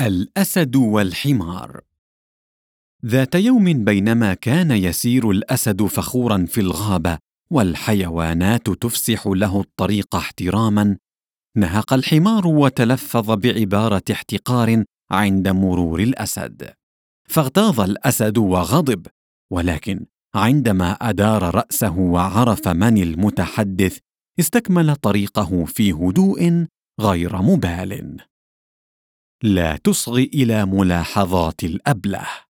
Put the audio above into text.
الأسد والحمار. ذات يوم بينما كان يسير الأسد فخورا في الغابة والحيوانات تفسح له الطريق احتراما نهق الحمار وتلفظ بعبارة احتقار عند مرور الأسد. فاغتاظ الأسد وغضب ولكن عندما أدار رأسه وعرف من المتحدث استكمل طريقه في هدوء غير مبال. لا تصغي إلى ملاحظات الأبلة.